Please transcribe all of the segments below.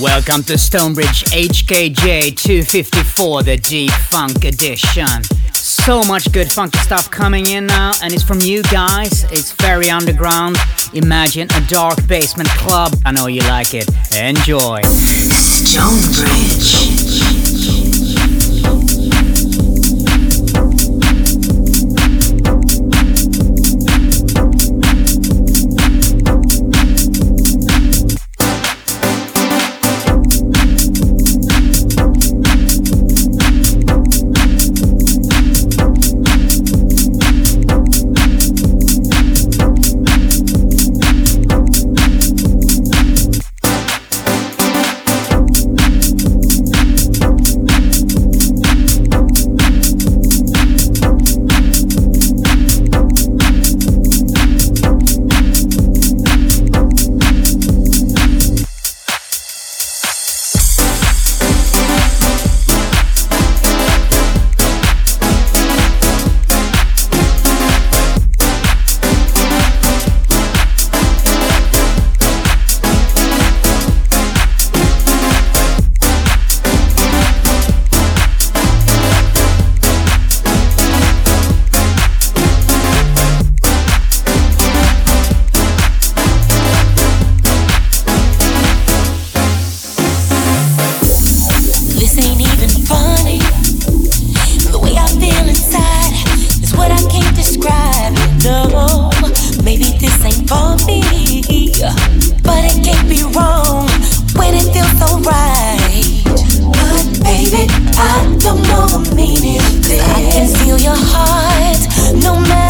Welcome to Stonebridge HKJ 254, the Deep Funk edition. So much good funky stuff coming in now, and it's from you guys. It's very underground. Imagine a dark basement club. I know you like it. Enjoy. Stonebridge. I don't know the meaning. I can feel your heart, no matter.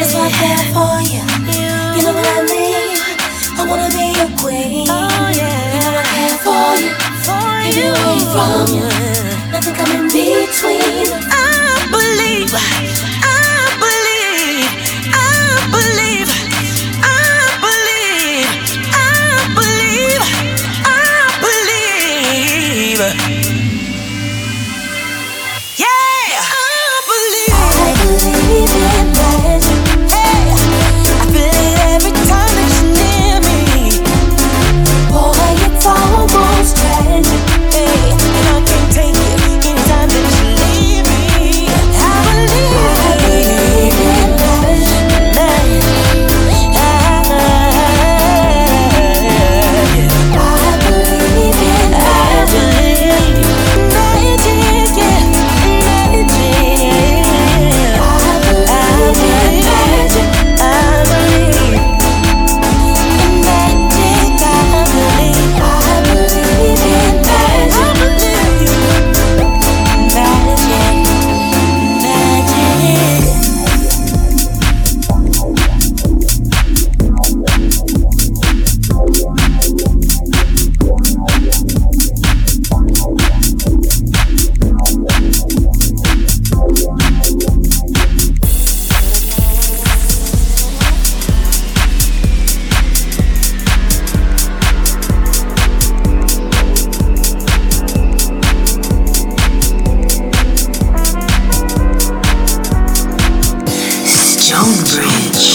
That's why I fell for you. You know what I mean? I wanna be your queen. Oh, yeah. You know I care for you. Oh, for Give you away from you. Nothing coming between. Rage.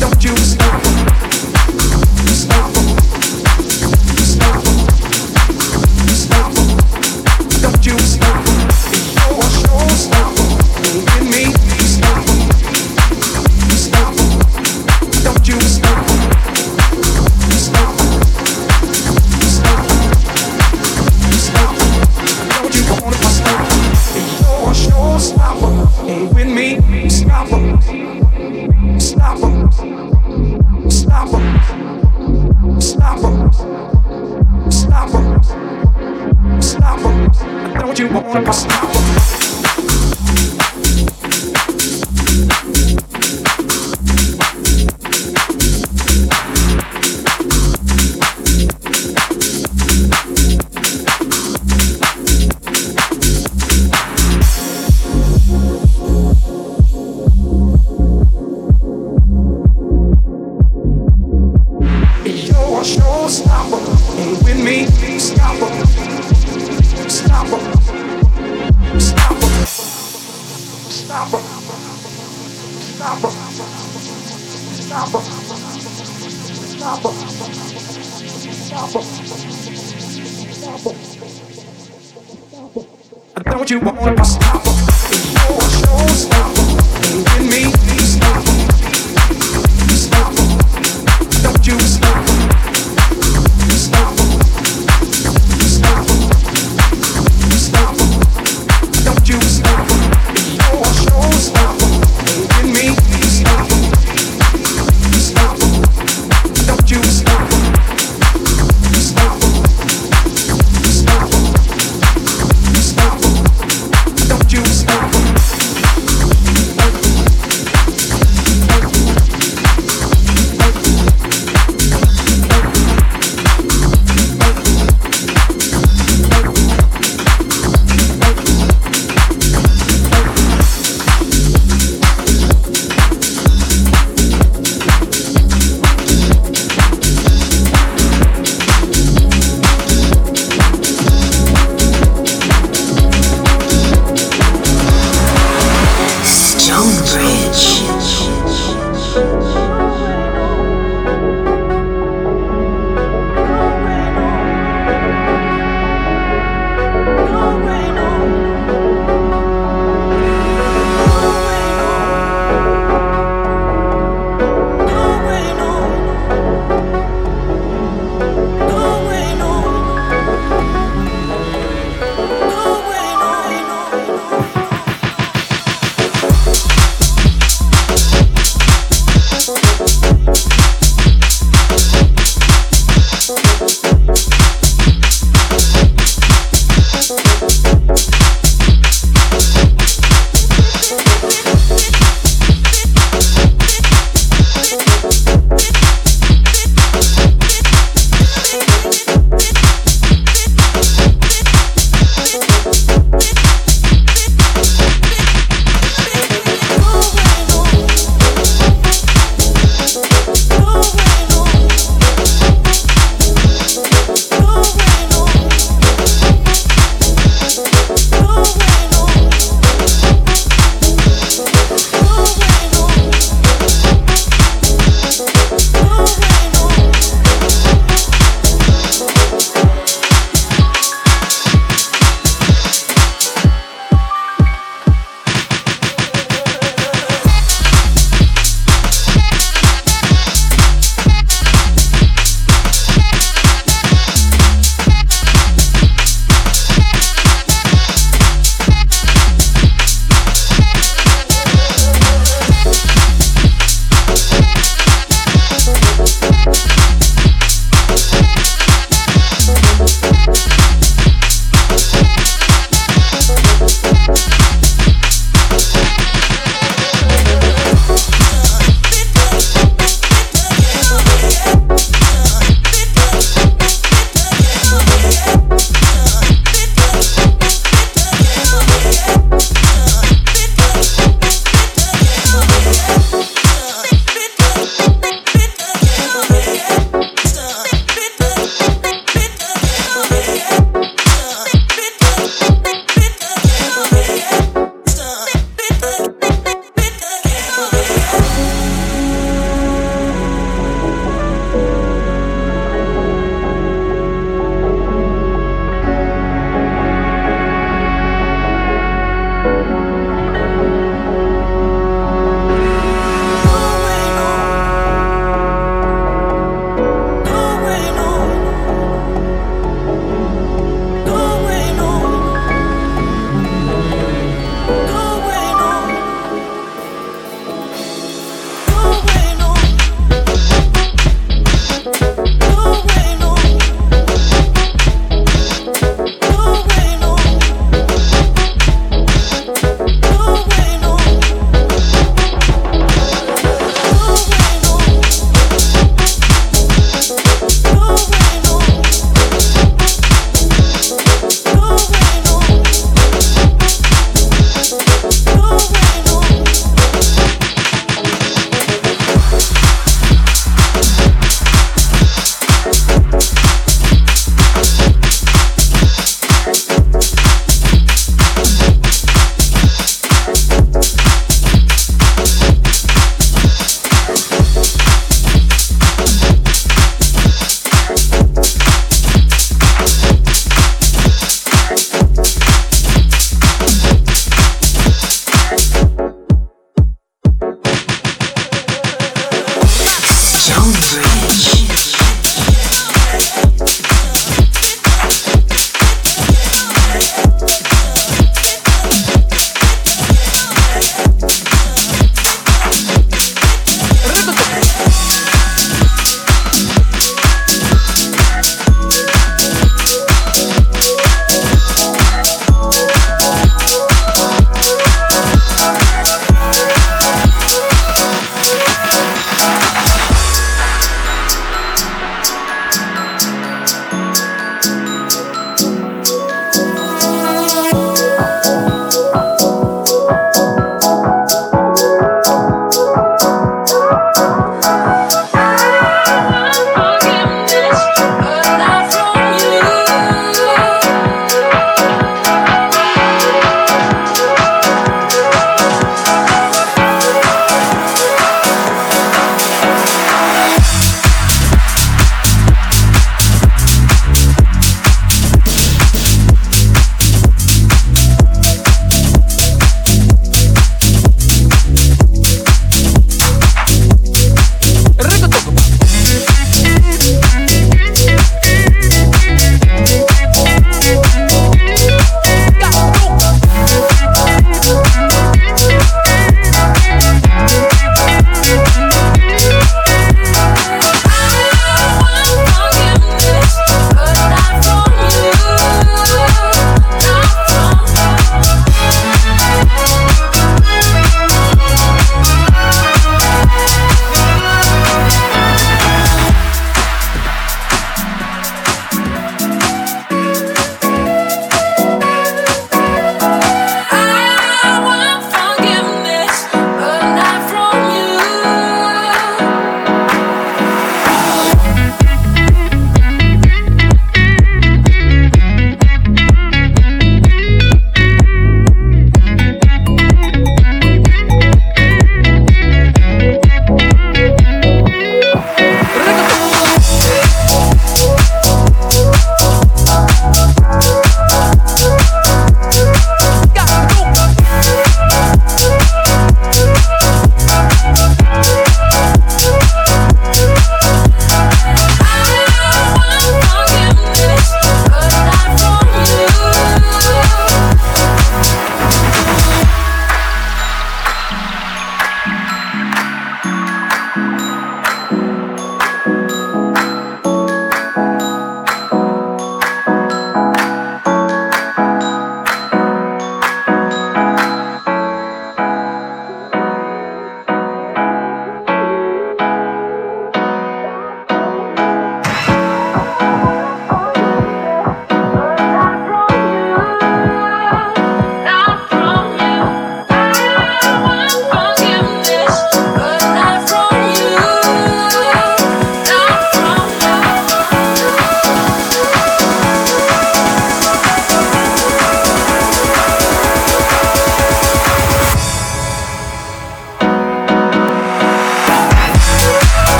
Don't you